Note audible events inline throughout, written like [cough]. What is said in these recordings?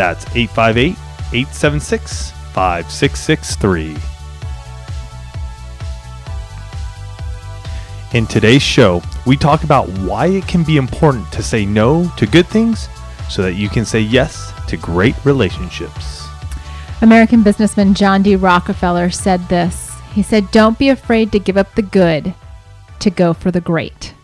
That's 858 876 5663. In today's show, we talk about why it can be important to say no to good things so that you can say yes to great relationships. American businessman John D. Rockefeller said this. He said, Don't be afraid to give up the good to go for the great.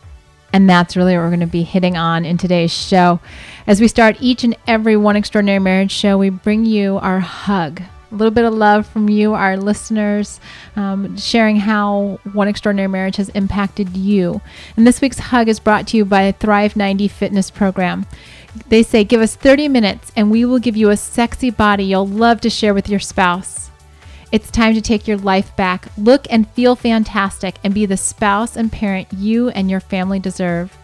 And that's really what we're going to be hitting on in today's show. As we start each and every One Extraordinary Marriage show, we bring you our hug. A little bit of love from you, our listeners, um, sharing how One Extraordinary Marriage has impacted you. And this week's hug is brought to you by Thrive 90 Fitness Program. They say, give us 30 minutes and we will give you a sexy body you'll love to share with your spouse. It's time to take your life back, look and feel fantastic, and be the spouse and parent you and your family deserve.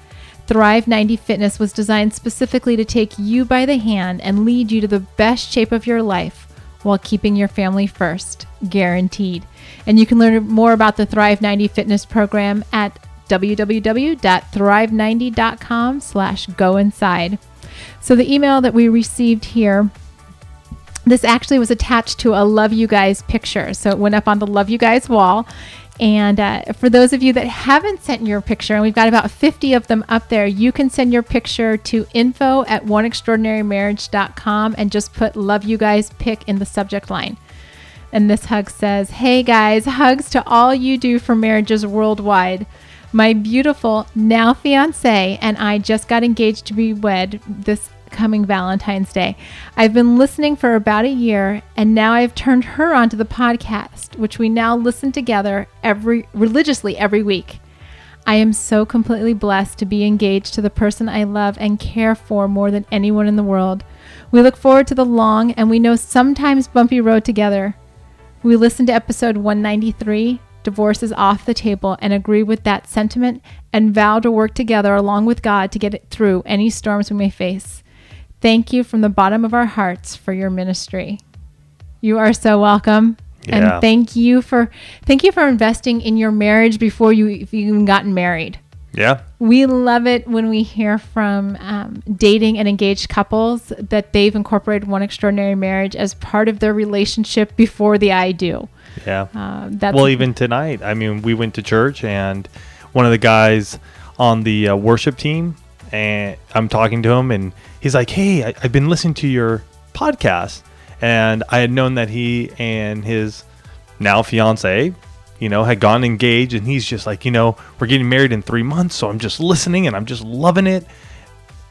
Thrive 90 Fitness was designed specifically to take you by the hand and lead you to the best shape of your life while keeping your family first, guaranteed. And you can learn more about the Thrive 90 Fitness program at www.thrive90.com slash go inside. So the email that we received here this actually was attached to a Love You Guys picture. So it went up on the Love You Guys wall. And uh, for those of you that haven't sent your picture, and we've got about 50 of them up there, you can send your picture to info at oneextraordinarymarriage.com and just put Love You Guys pick in the subject line. And this hug says, Hey guys, hugs to all you do for marriages worldwide. My beautiful now fiance and I just got engaged to be wed this coming Valentine's Day. I've been listening for about a year and now I've turned her onto the podcast, which we now listen together every religiously every week. I am so completely blessed to be engaged to the person I love and care for more than anyone in the world. We look forward to the long and we know sometimes bumpy road together. We listened to episode 193, Divorce is Off the Table, and agree with that sentiment and vow to work together along with God to get it through any storms we may face. Thank you from the bottom of our hearts for your ministry. You are so welcome. Yeah. And thank you for thank you for investing in your marriage before you even gotten married. Yeah. We love it when we hear from um, dating and engaged couples that they've incorporated one extraordinary marriage as part of their relationship before the I do. Yeah. Uh, that's well, even tonight, I mean, we went to church and one of the guys on the uh, worship team, and I'm talking to him, and he's like, "Hey, I, I've been listening to your podcast, and I had known that he and his now fiance, you know, had gone engaged, and he's just like, you know, we're getting married in three months, so I'm just listening and I'm just loving it,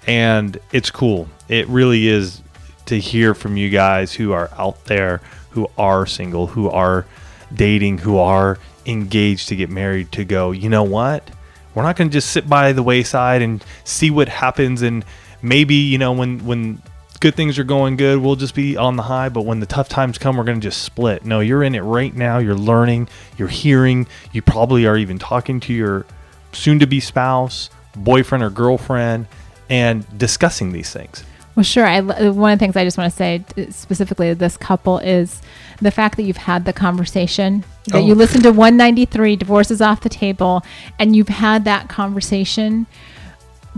and it's cool. It really is to hear from you guys who are out there, who are single, who are dating, who are engaged to get married, to go, you know what? We're not going to just sit by the wayside and see what happens. And maybe, you know, when, when good things are going good, we'll just be on the high. But when the tough times come, we're going to just split. No, you're in it right now. You're learning, you're hearing. You probably are even talking to your soon to be spouse, boyfriend, or girlfriend and discussing these things. Well, sure. I, uh, one of the things I just want to say uh, specifically to this couple is the fact that you've had the conversation, that Oh. you listened to 193, divorces off the table, and you've had that conversation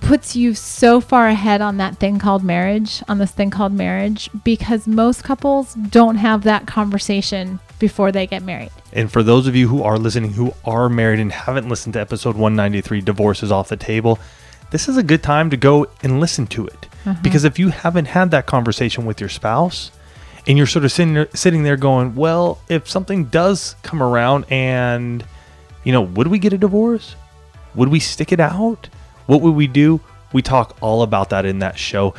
puts you so far ahead on that thing called marriage, on this thing called marriage, because most couples don't have that conversation before they get married. And for those of you who are listening who are married and haven't listened to episode 193, Divorce is Off the Table, this is a good time to go and listen to it. Uh-huh. Because if you haven't had that conversation with your spouse and you're sort of sitting there, sitting there going, well, if something does come around and, you know, would we get a divorce? Would we stick it out? What would we do? We talk all about that in that show.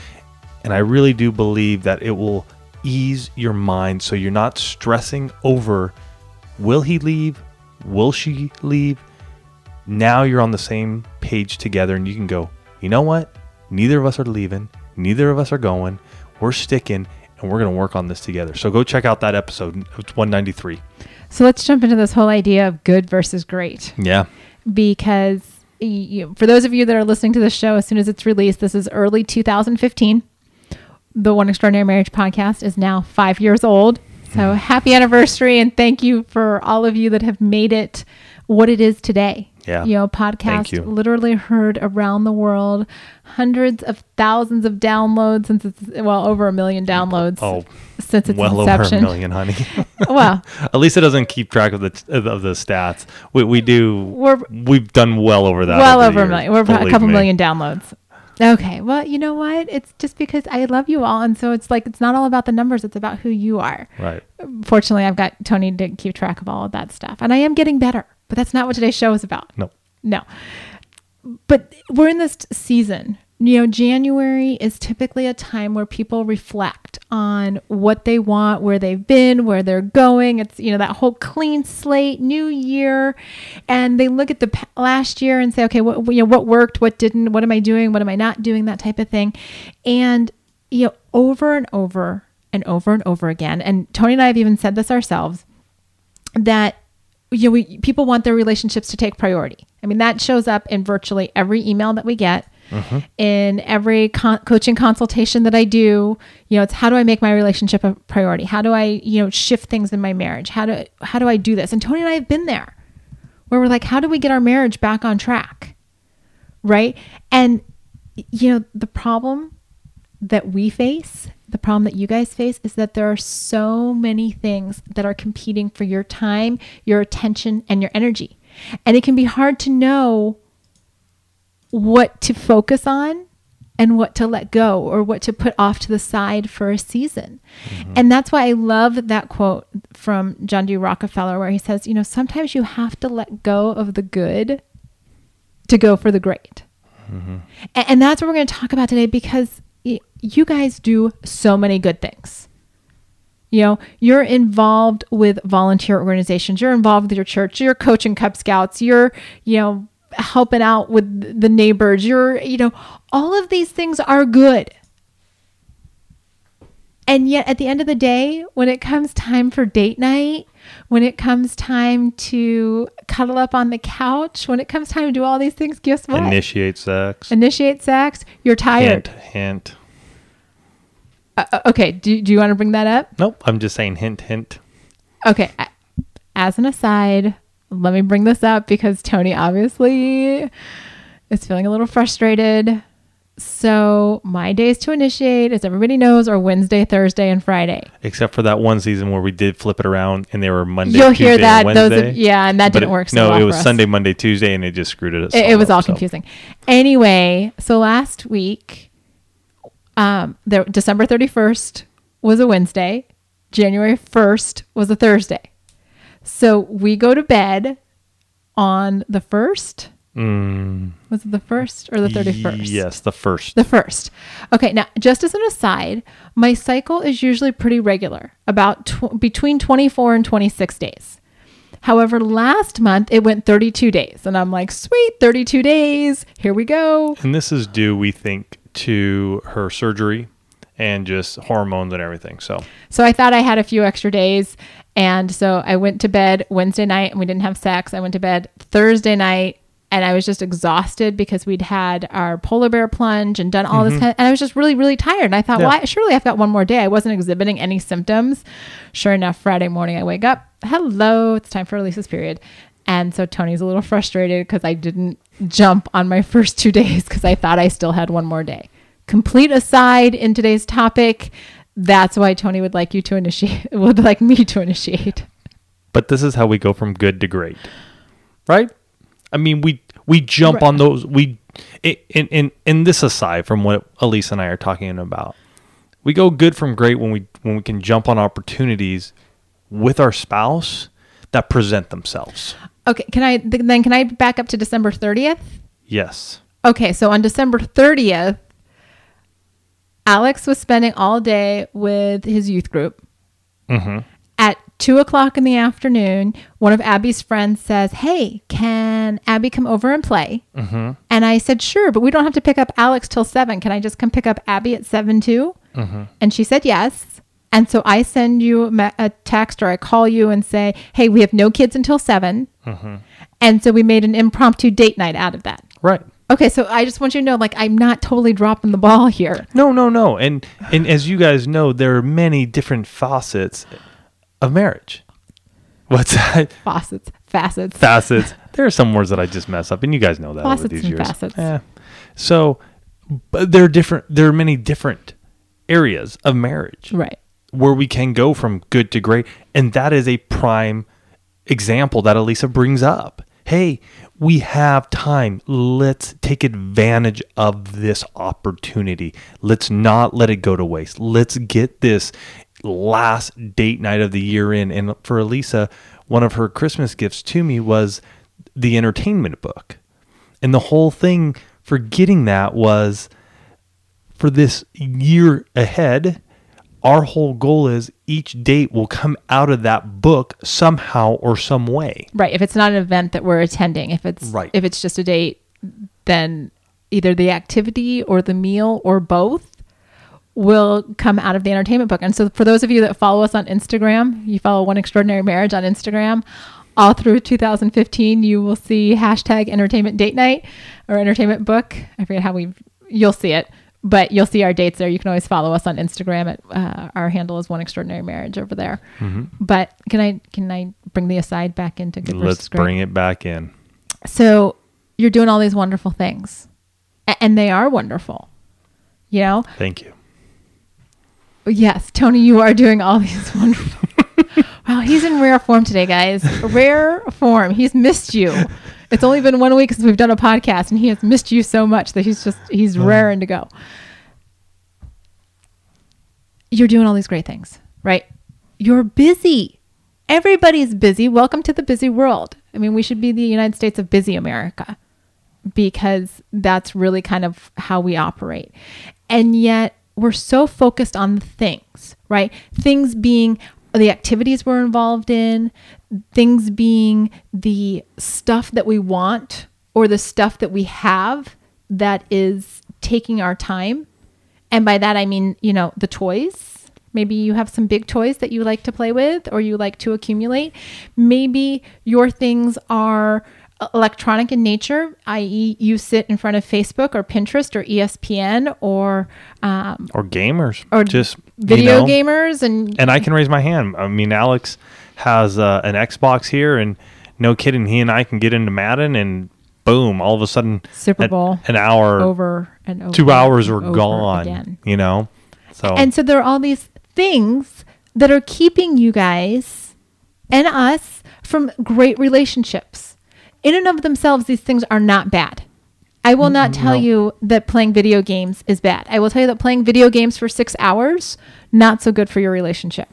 And I really do believe that it will ease your mind so you're not stressing over will he leave? Will she leave? Now you're on the same page together and you can go, you know what? Neither of us are leaving. Neither of us are going. We're sticking and we're going to work on this together. So go check out that episode. It's 193. So let's jump into this whole idea of good versus great. Yeah. because you, for those of you that are listening to the show as soon as it's released, this is early 2015. The One Extraordinary Marriage podcast is now five years old. So mm. happy anniversary and thank you for all of you that have made it what it is today. Yeah. You know, podcast you. literally heard around the world, hundreds of thousands of downloads since it's well over a million downloads Oh, since its well over a million, honey. [laughs] well, [laughs] At least it doesn't keep track of the of the stats. We, we do. We're- we've done well over that. well over, over a million. years, We're a couple me. million downloads. Okay. Well, you know what? It's just because I love you all. And so it's like, it's not all about the numbers. It's about who you are. Right. Fortunately, I've got Tony to keep track of all of that stuff. And I am getting better, but that's not what today's show is about. No. No. But we're in this season. You know, January is typically a time where people reflect on what they want, where they've been, where they're going. It's, you know, that whole clean slate, new year. And they look at the last year and say, okay, what, you know, what worked, what didn't, what am I doing, what am I not doing, that type of thing. And, you know, over and over and over and over again. And Tony and I have even said this ourselves that you know, we, people want their relationships to take priority. I mean, that shows up in virtually every email that we get, mm-hmm. in every con- coaching consultation that I do. You know, it's how do I make my relationship a priority? How do I, you know, shift things in my marriage? How do how do I do this? And Tony and I have been there, where we're like, how do we get our marriage back on track, right? And you know, the problem that we face, the problem that you guys face is that there are so many things that are competing for your time, your attention, and your energy. And it can be hard to know what to focus on and what to let go or what to put off to the side for a season. Mm-hmm. And that's why I love that quote from John D. Rockefeller where he says, you know, sometimes you have to let go of the good to go for the great. Mm-hmm. And, and that's what we're going to talk about today because you guys do so many good things. You know, you're involved with volunteer organizations, you're involved with your church, you're coaching Cub Scouts, you're, you know, helping out with the neighbors, you're, you know, all of these things are good. And yet at the end of the day, when it comes time for date night, when it comes time to cuddle up on the couch, when it comes time to do all these things, guess what? Initiate sex. Initiate sex, you're tired. Hint. Hint. Uh, uh, okay, do, do you want to bring that up? Nope. I'm just saying hint. Hint. Okay, as an aside, let me bring this up because Tony obviously is feeling a little frustrated. So, my days to initiate, as everybody knows, are Wednesday, Thursday, and Friday. Except for that one season where we did flip it around and they were Monday. You'll Tuesday, hear and that. Those, yeah, and that But didn't it- work. So no, well it was. Sunday, Monday, Tuesday, and it just screwed it. It, it was up, all so. confusing. Anyway, so last week, um, the December thirty first was a Wednesday. January first was a Thursday. So we go to bed on the first. Mm, Was it the first or the thirty first? Yes, the first. The first. Okay, now just as an aside, my cycle is usually pretty regular, about tw- between 24 and 26 days. However, last month it went 32 days, and I'm like, sweet, 32 days, here we go. and this is due, we think, to her surgery and just hormones and everything. So So I thought I had a few extra days, and so I went to bed Wednesday night, and we didn't have sex. I went to bed Thursday night. And I was just exhausted because we'd had our polar bear plunge and done all this, mm-hmm. kind of, and I was just really, really tired. And I thought, Yeah. well, I, surely I've got one more day. I wasn't exhibiting any symptoms. Sure enough, Friday morning I wake up. Hello, it's time for Alisa's period. And so Tony's a little frustrated because I didn't jump on my first two [laughs] days because I thought I still had one more day. Complete aside in today's topic, that's why Tony would like you to initiate, [laughs] would like me to initiate. But this is how we go from good to great, right? I mean, we we jump Right. on those. We in in in this aside from what Elise and I are talking about, we go good from great when we when we can jump on opportunities with our spouse that present themselves. Okay, can I th- then can I back up to December 30th? Yes. Okay, so on December 30th, Alex was spending all day with his youth group. Mm-hmm. At two o'clock in the afternoon, one of Abby's friends says, Hey, can Abby come over and play? Mm-hmm. And I said, Sure, but we don't have to pick up Alex till seven. Can I just come pick up Abby at seven too? Mm-hmm. And she said yes. And so I send you a text or I call you and say, hey, we have no kids until 7 mm-hmm. And so we made an impromptu date night out of that. Right. Okay, so I just want you to know, like, I'm not totally dropping the ball here. No, no, no. And and as you guys know, there are many different facets of marriage. What's that? Faucets, facets. Facets. there are some words that I just mess up, and you guys know that over Faucets these and years. facets. Yeah. So, but there are different. There are many different areas of marriage right. Where we can go from good to great, and that is a prime example that Alisa brings up. Hey, we have time. Let's take advantage of this opportunity. Let's not let it go to waste. Let's get this last date night of the year in. And for Alisa, one of her Christmas gifts to me was the entertainment book. And the whole thing for getting that was for this year ahead, our whole goal is each date will come out of that book somehow or some way. Right. If it's not an event that we're attending, if it's Right. if it's just a date, then either the activity or the meal or both will come out of the entertainment book. And so for those of you that follow us on Instagram, you follow One Extraordinary Marriage on Instagram, all through 2015, you will see hashtag entertainment date night or entertainment book. I forget how we you'll see it, but you'll see our dates there. You can always follow us on Instagram at uh, our handle is One Extraordinary Marriage over there. But can I can I bring the aside back into good Let's bring it back in. So you're doing all these wonderful things, A- and they are wonderful. You know, Thank you. yes, Tony, you are doing all [laughs] these wonderful. [laughs] wow, he's in rare form today, guys. Rare form. He's missed you. It's only been one week since we've done a podcast, and he has missed you so much that he's just he's raring to go. You're doing all these great things, right? You're busy. Everybody's busy. Welcome to the busy world. I mean, we should be the United States of busy America because that's really kind of how we operate. And yet we're so focused on the things, right? Things being the activities we're involved in, things being the stuff that we want or the stuff that we have that is taking our time. And by that, I mean, you know, the toys. Maybe you have some big toys that you like to play with or you like to accumulate. Maybe your things are electronic in nature, i.e., you sit in front of Facebook or Pinterest or ESPN or um, Or gamers. or just you video know, gamers and And I can raise my hand. I mean, Alex has uh, an Xbox here, and no kidding, he and I can get into Madden, and boom, all of a sudden, Super Bowl an hour, over and over. two hours are gone. again. You know, so And so there are all these things that are keeping you guys and us from great relationships. In and of themselves, these things are not bad. I will not tell no. you that playing video games is bad. I will tell you that playing video games for six hours, not so good for your relationship.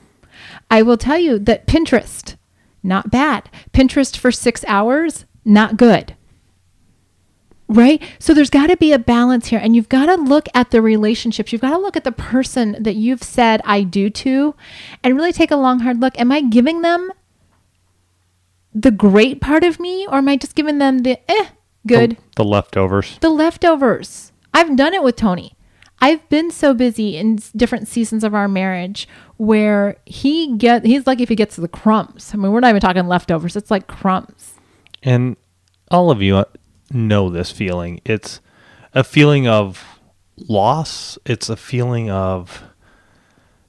I will tell you that Pinterest, not bad. Pinterest for six hours, not good right? So there's got to be a balance here, and you've got to look at the relationships. You've got to look at the person that you've said I do to, and really take a long, hard look. Am I giving them the great part of me, or am I just giving them the eh, good, the, the leftovers. the leftovers? I've done it with Tony. I've been so busy in different seasons of our marriage where he get he's lucky if he gets the crumbs. I mean, we're not even talking leftovers; it's like crumbs. And all of you uh, know this feeling. It's a feeling of loss, it's a feeling of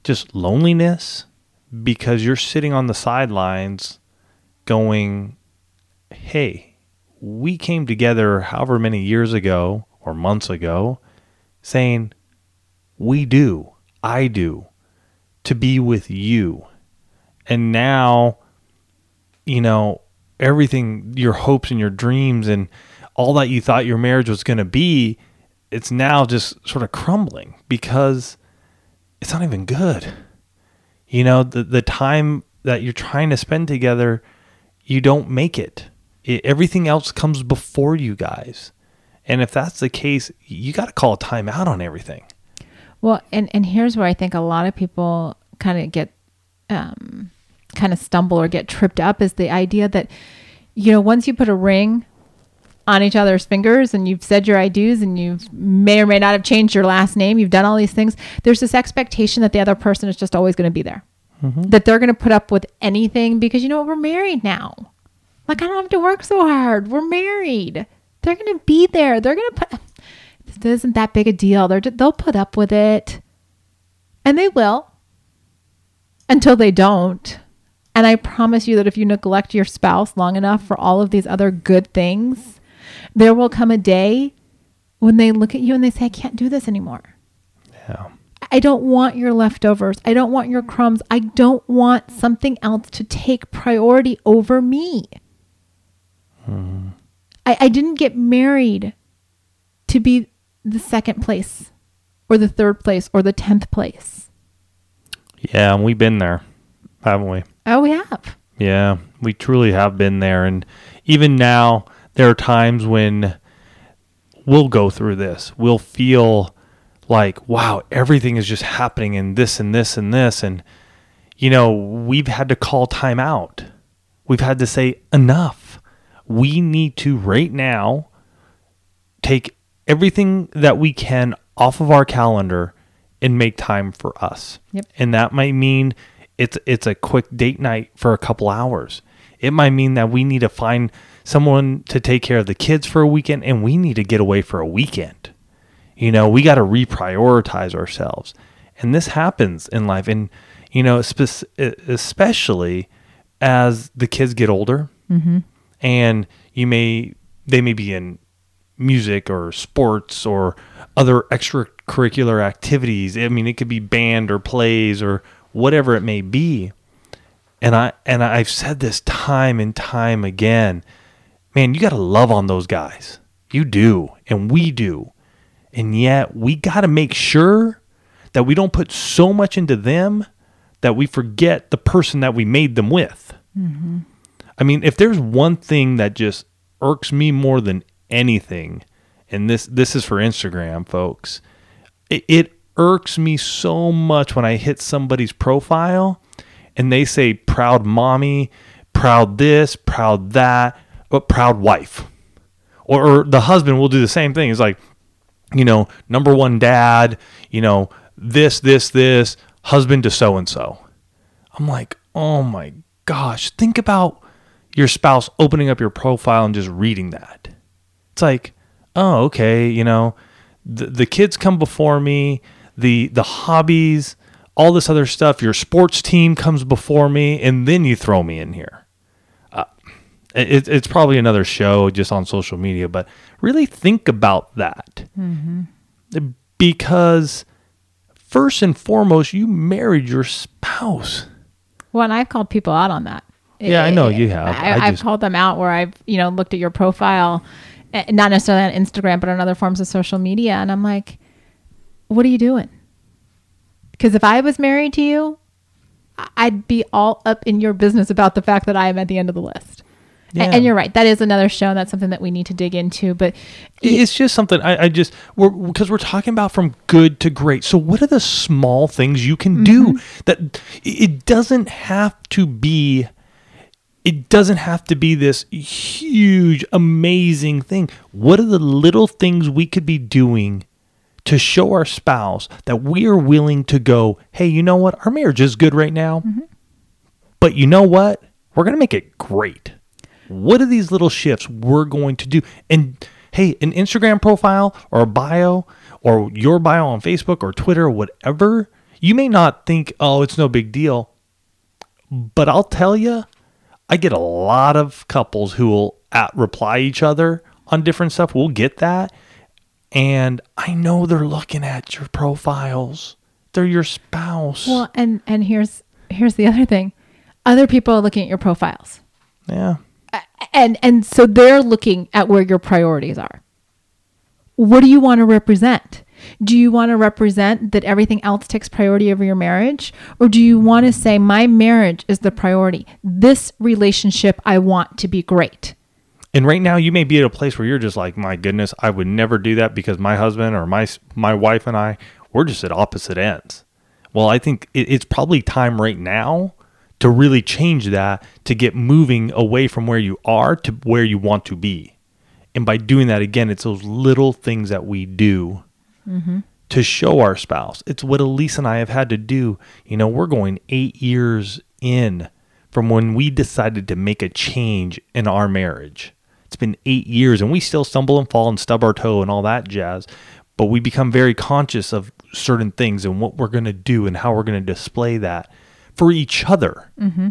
just loneliness because you're sitting on the sidelines going, hey, we came together however many years ago or months ago saying, we do, I do, to be with you. And now, you know, everything, your hopes and your dreams and all that you thought your marriage was going to be, it's now just sort of crumbling because it's not even good. You know, the, the time that you're trying to spend together, you don't make it. It. Everything else comes before you guys. And if that's the case, you got to call a timeout on everything. Well, and and here's where I think a lot of people kind of get um kind of stumble or get tripped up is the idea that you know, once you put a ring on each other's fingers and you've said your I do's and you may or may not have changed your last name. You've done all these things. There's this expectation that the other person is just always going to be there, that they're going to put up with anything because, you know, we're married now. Like, I don't have to work so hard. We're married. They're going to be there. They're going to put, this isn't that big a deal. They're, they'll put up with it. And they will until they don't. And I promise you that if you neglect your spouse long enough for all of these other good things, there will come a day when they look at you and they say, I can't do this anymore. Yeah. I don't want your leftovers. I don't want your crumbs. I don't want something else to take priority over me. I, I didn't get married to be the second place or the third place or the 10th place. Yeah, and we've been there, haven't we? Oh, we have. Yeah, we truly have been there. And even now, there are times when we'll go through this. We'll feel like, wow, everything is just happening and this and this and this. And, you know, we've had to call time out. We've had to say, enough. We need to, right now, take everything that we can off of our calendar and make time for us. Yep. And that might mean it's it's a quick date night for a couple hours. It might mean that we need to find someone to take care of the kids for a weekend and we need to get away for a weekend. You know, we got to reprioritize ourselves. And this happens in life and you know, spec- especially as the kids get older mm-hmm. And you may they may be in music or sports or other extracurricular activities. I mean, it could be band or plays or whatever it may be. And I and I've said this time and time again. Man, you got to love on those guys. You do, and we do. And yet, we got to make sure that we don't put so much into them that we forget the person that we made them with. Mm-hmm. I mean, if there's one thing that just irks me more than anything, and this this is for Instagram, folks, it, it irks me so much when I hit somebody's profile and they say proud mommy, proud this, proud that, but proud wife. Or, or the husband will do the same thing. It's like, you know, number one dad, you know, this, this, this, husband to so and so. I'm like, oh my gosh, think about your spouse opening up your profile and just reading that. It's like, oh, okay, you know, the, the kids come before me, the the hobbies, all this other stuff, your sports team comes before me, and then you throw me in here. Uh, it, it's probably another show just on social media, but really think about that. Because first and foremost, you married your spouse. Well, and I've called people out on that. Yeah, I know you have. I, I I've called them out where I've, you know, looked at your profile, eh, not necessarily on Instagram, but on other forms of social media. And I'm like, what are you doing? Because if I was married to you, I'd be all up in your business about the fact that I am at the end of the list. Yeah. And you're right. That is another show. And that's something that we need to dig into. But It's just something I, I just we're because we're talking about from good to great. So what are the small things you can do that it doesn't have to be it doesn't have to be this huge amazing thing. What are the little things we could be doing to show our spouse that we are willing to go, "Hey, you know what? Our marriage is good right now." Mm-hmm. But you know what? We're going to make it great. What are these little shifts we're going to do? And hey, an Instagram profile or a bio or your bio on Facebook or Twitter or whatever, you may not think, oh, it's no big deal. But I'll tell you, I get a lot of couples who will at reply each other on different stuff. We'll get that. And I know they're looking at your profiles. They're your spouse. well, and and here's here's the other thing. Other people are looking at your profiles. yeah. and and so they're looking at where your priorities are what do you want to represent do you want to represent that everything else takes priority over your marriage or do you want to say my marriage is the priority this relationship i want to be great And right now, you may be at a place where you're just like, my goodness, I would never do that because my husband or my my wife and I, we're just at opposite ends. Well, I think it's probably time right now to really change that to get moving away from where you are to where you want to be. And by doing that again, it's those little things that we do to show our spouse. It's what Elise and I have had to do. You know, we're going eight years in from when we decided to make a change in our marriage. It's been eight years and we still stumble and fall and stub our toe and all that jazz. But we become very conscious of certain things and what we're going to do and how we're going to display that for each other. Mm-hmm.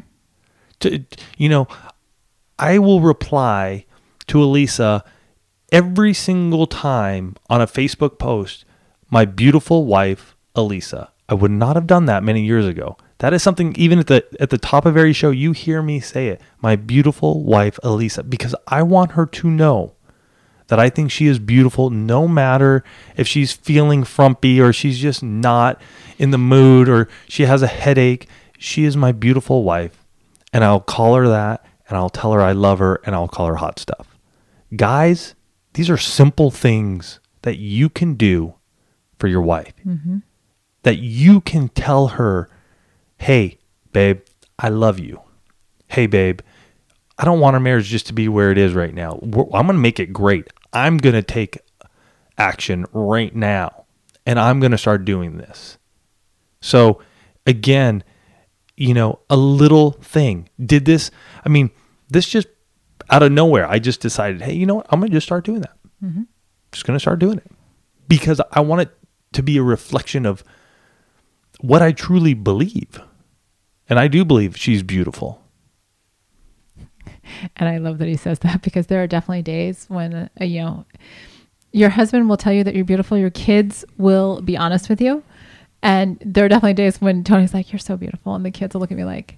To, you know, I will reply to Alisa every single time on a Facebook post, my beautiful wife, Alisa. I would not have done that many years ago. That is something even at the at the top of every show you hear me say it. My beautiful wife, Alisa, because I want her to know that I think she is beautiful no matter if she's feeling frumpy or she's just not in the mood or she has a headache. She is my beautiful wife and I'll call her that and I'll tell her I love her and I'll call her hot stuff. Guys, these are simple things that you can do for your wife. Mm-hmm. That you can tell her, hey, babe, I love you. Hey, babe, I don't want our marriage just to be where it is right now. We're- I'm going to make it great. I'm going to take action right now and I'm going to start doing this. So, again, you know, a little thing. Did this, I mean, this just out of nowhere, I just decided, hey, you know what? I'm going to just start doing that. Just going to start doing it because I want it to be a reflection of what I truly believe. And I do believe she's beautiful. [laughs] And I love that he says that because there are definitely days when, uh, you know, your husband will tell you that you're beautiful. Your kids will be honest with you. And there are definitely days when Tony's like, You're so beautiful. And the kids will look at me like,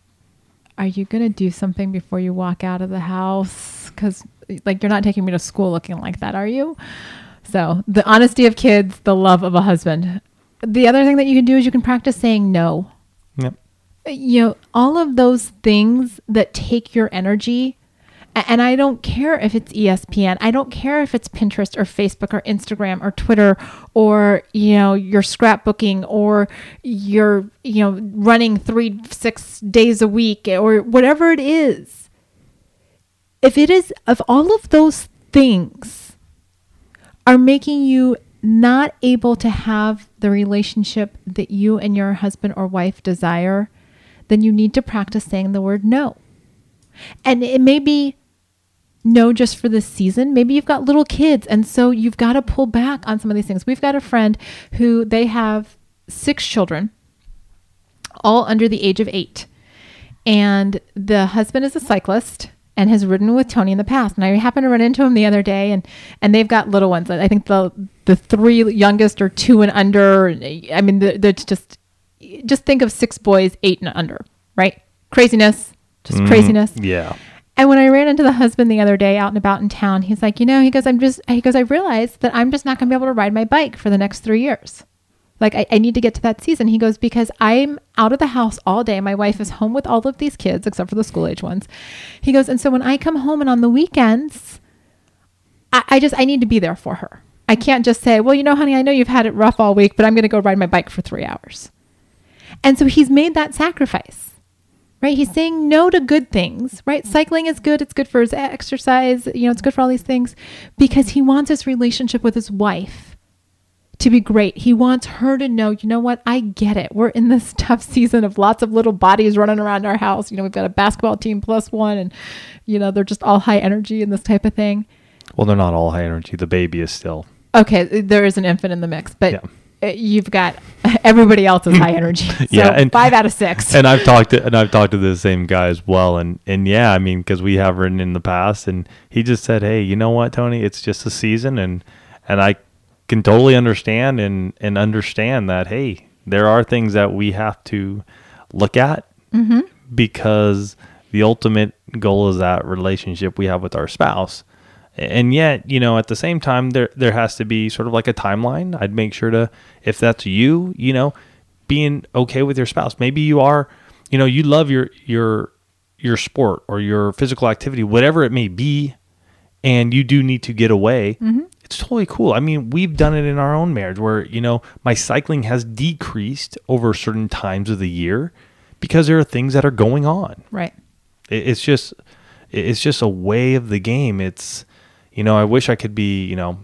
Are you going to do something before you walk out of the house? Because, like, you're not taking me to school looking like that, are you? So, the honesty of kids, the love of a husband. The other thing that you can do is you can practice saying no Yep. you know, all of those things that take your energy. And I don't care if it's ESPN. I don't care if it's Pinterest or Facebook or Instagram or Twitter or, you know, you're scrapbooking or you're, you know, running three, six days a week or whatever it is. If it is, if all of those things are making you not able to have the relationship that you and your husband or wife desire, then you need to practice saying the word no. And it may be no just for this season. Maybe you've got little kids, and so you've got to pull back on some of these things. We've got a friend who they have six children, all under the age of eight. And the husband is a cyclist and has ridden with Tony in the past. And I happened to run into him the other day and and they've got little ones. I think the the three youngest are two and under. I mean, the- they're just just think of six boys, eight and under, right? Craziness, just mm-hmm. craziness. Yeah. And when I ran into the husband the other day out and about in town, he's like, you know, he goes, I'm just, he goes, I realized that I'm just not going to be able to ride my bike for the next three years. Like, I, I need to get to that season. He goes, because I'm out of the house all day. My wife is home with all of these kids, except for the school age ones. He goes, and so when I come home and on the weekends, I, I just, I need to be there for her. I can't just say, well, you know, honey, I know you've had it rough all week, but I'm going to go ride my bike for three hours. And so he's made that sacrifice right? He's saying no to good things, right? Cycling is good. It's good for his exercise. You know, it's good for all these things because he wants his relationship with his wife to be great. He wants her to know, you know what? I get it. We're in this [laughs] tough season of lots of little bodies running around our house. You know, we've got a basketball team plus one and, you know, they're just all high energy and this type of thing. Well, they're not all high energy. The baby is still. Okay, there is an infant in the mix, but Yeah. Uh, you've got [laughs] everybody else is high energy. [laughs] So Yeah, and- five out of six. [laughs] And I've talked to and I've talked to the same guy as well. And and yeah, I mean, because we have written in the past, and he just said, "Hey, you know what, Tony? It's just a season, and and I can totally understand and and understand that. Hey, there are things that we have to look at because the ultimate goal is that relationship we have with our spouse." And yet you know at the same time there there has to be sort of like a timeline. I'd make sure to if that's you you know being okay with your spouse. Maybe you are you know you love your your your sport or your physical activity whatever it may be and you do need to get away. Mm-hmm. It's totally cool. I mean we've done it in our own marriage where you know my cycling has decreased over certain times of the year because there are things that are going on. Right. it's just it's just a way of the game. It's you know, I wish I could be, you know,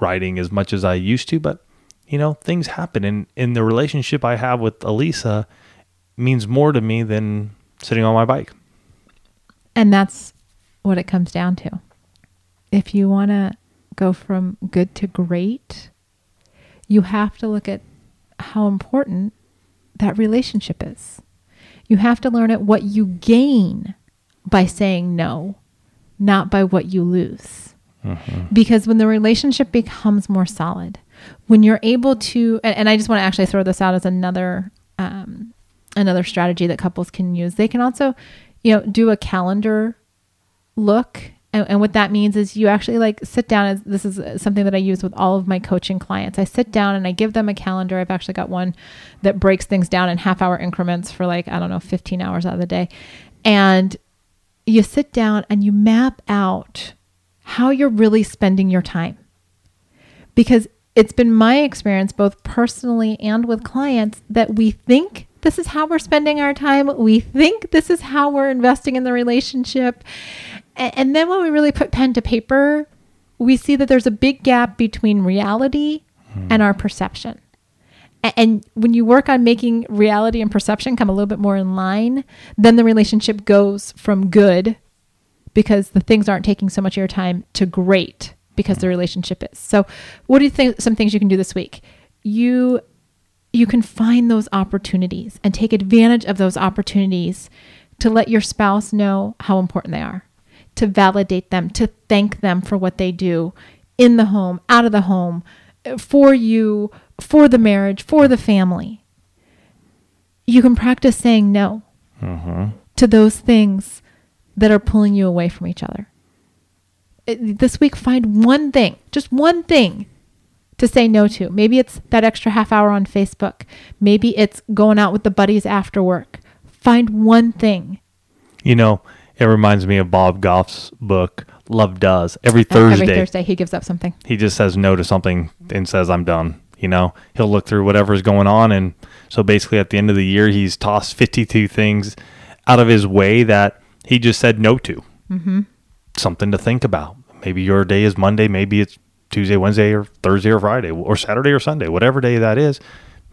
writing as much as I used to, but you know, things happen and in the relationship I have with Alisa means more to me than sitting on my bike. And that's what it comes down to. If you want to go from good to great, you have to look at how important that relationship is. You have to learn at what you gain by saying no, not by what you lose. Mm-hmm. Because when the relationship becomes more solid, when you're able to, and, and I just want to actually throw this out as another um, another strategy that couples can use. They can also, you know, do a calendar look and, and, what that means is you actually like sit down as this is something that i use with all of my coaching clients i sit down and i give them a calendar i've actually got one that breaks things down in half hour increments for like i don't know 15 hours out of the day and you sit down and you map out how you're really spending your time because it's been my experience both personally and with clients that we think this is how we're spending our time. We think this is how we're investing in the relationship. And then when we really put pen to paper, we see that there's a big gap between reality and our perception. And when you work on making reality and perception come a little bit more in line, then the relationship goes from good because the things aren't taking so much of your time to great because the hmm. relationship is. So, what do you think some things you can do this week? You you can find those opportunities and take advantage of those opportunities to let your spouse know how important they are, to validate them, to thank them for what they do in the home, out of the home, for you, for the marriage, for the family. You can practice saying no mm-hmm. to those things that are pulling you away from each other. This week, find one thing, just one thing to say no to. Maybe it's that extra half hour on Facebook. Maybe it's going out with the buddies after work. Find one thing. You know, it reminds me of Bob Goff's book, Love Does. Every Thursday, every Thursday he gives up something. He just says no to something and says, I'm done. You know, he'll look through whatever's going on. And so basically at the end of the year, he's tossed 52 things out of his way that he just said no to. Mm-hmm. Something to think about. Maybe your day is Monday. Maybe it's Tuesday, Wednesday, or Thursday, or Friday, or Saturday, or Sunday, whatever day that is.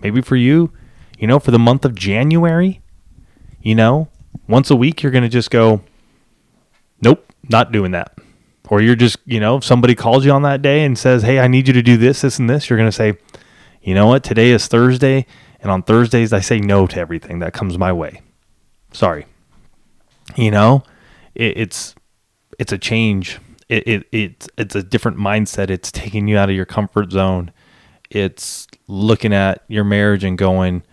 Maybe for you, you know, for the month of January, you know, once a week, you're going to just go, nope, not doing that. Or you're just, you know, if somebody calls you on that day and says, hey, I need you to do this, this, and this, you're going to say, you know what, today is Thursday. And on Thursdays, I say no to everything that comes my way. Sorry. You know, it, it's it's a change it, it it's it's a different mindset. It's taking you out of your comfort zone. It's looking at your marriage and going,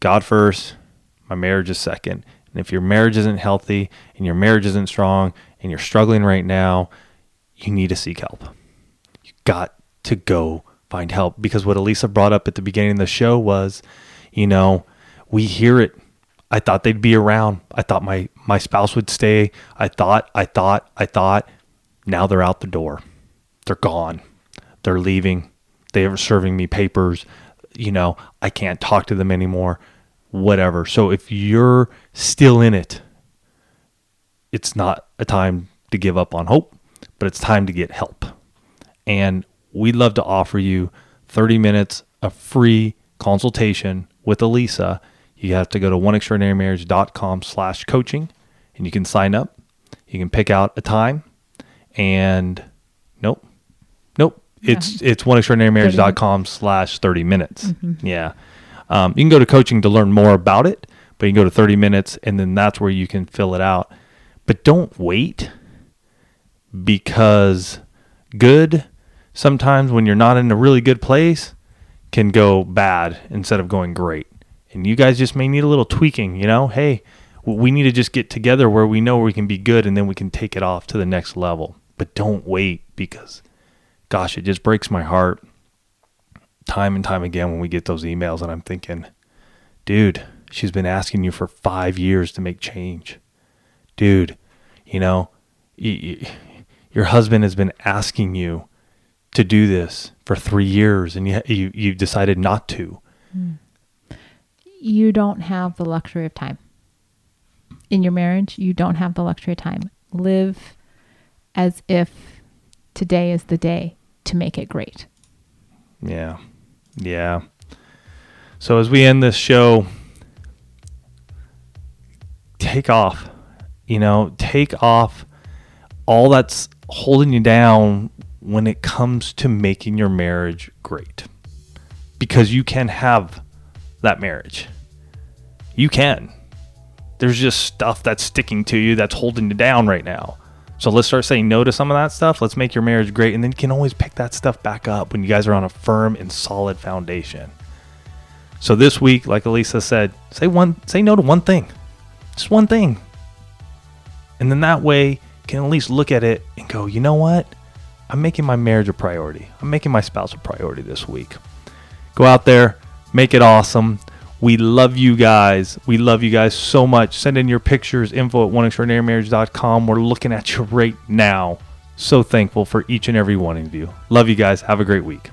God first, my marriage is second. And if your marriage isn't healthy and your marriage isn't strong and you're struggling right now, you need to seek help. You got to go find help because what Alisa brought up at the beginning of the show was, you know, we hear it. I thought they'd be around. I thought my my spouse would stay. I thought, I thought, I thought. Now they're out the door. They're gone. They're leaving. They are serving me papers. You know, I can't talk to them anymore. Whatever. So if you're still in it, it's not a time to give up on hope, but it's time to get help. And we'd love to offer you 30 minutes of free consultation with Alisa. You have to go to oneextraordinarymarriage.com slash coaching and you can sign up. You can pick out a time and nope, nope. Yeah. It's it's oneextraordinarymarriage.com slash 30 minutes. Mm-hmm. Yeah. Um, you can go to coaching to learn more about it, but you can go to 30 minutes and then that's where you can fill it out. But don't wait because good sometimes when you're not in a really good place can go bad instead of going great. And you guys just may need a little tweaking, you know? Hey, we need to just get together where we know we can be good and then we can take it off to the next level but don't wait because gosh, it just breaks my heart time and time again when we get those emails and I'm thinking, dude, she's been asking you for 5 years to make change. Dude, you know, your husband has been asking you to do this for 3 years and you you decided not to. Mm. You don't have the luxury of time. In your marriage, you don't have the luxury of time. Live as if today is the day to make it great. Yeah. Yeah. So as we end this show, take off. You know, take off all that's holding you down when it comes to making your marriage great. Because you can have that marriage. You can. There's just stuff that's sticking to you that's holding you down right now. So let's start saying no to some of that stuff. Let's make your marriage great. And then you can always pick that stuff back up when you guys are on a firm and solid foundation. So this week, like Alisa said, say one say no to one thing. Just one thing. And then that way you can at least look at it and go, you know what? I'm making my marriage a priority. I'm making my spouse a priority this week. Go out there, make it awesome. We love you guys. We love you guys so much. Send in your pictures, info at oneextraordinarymarriage.com. We're looking at you right now. So thankful for each and every one of you. Love you guys. Have a great week.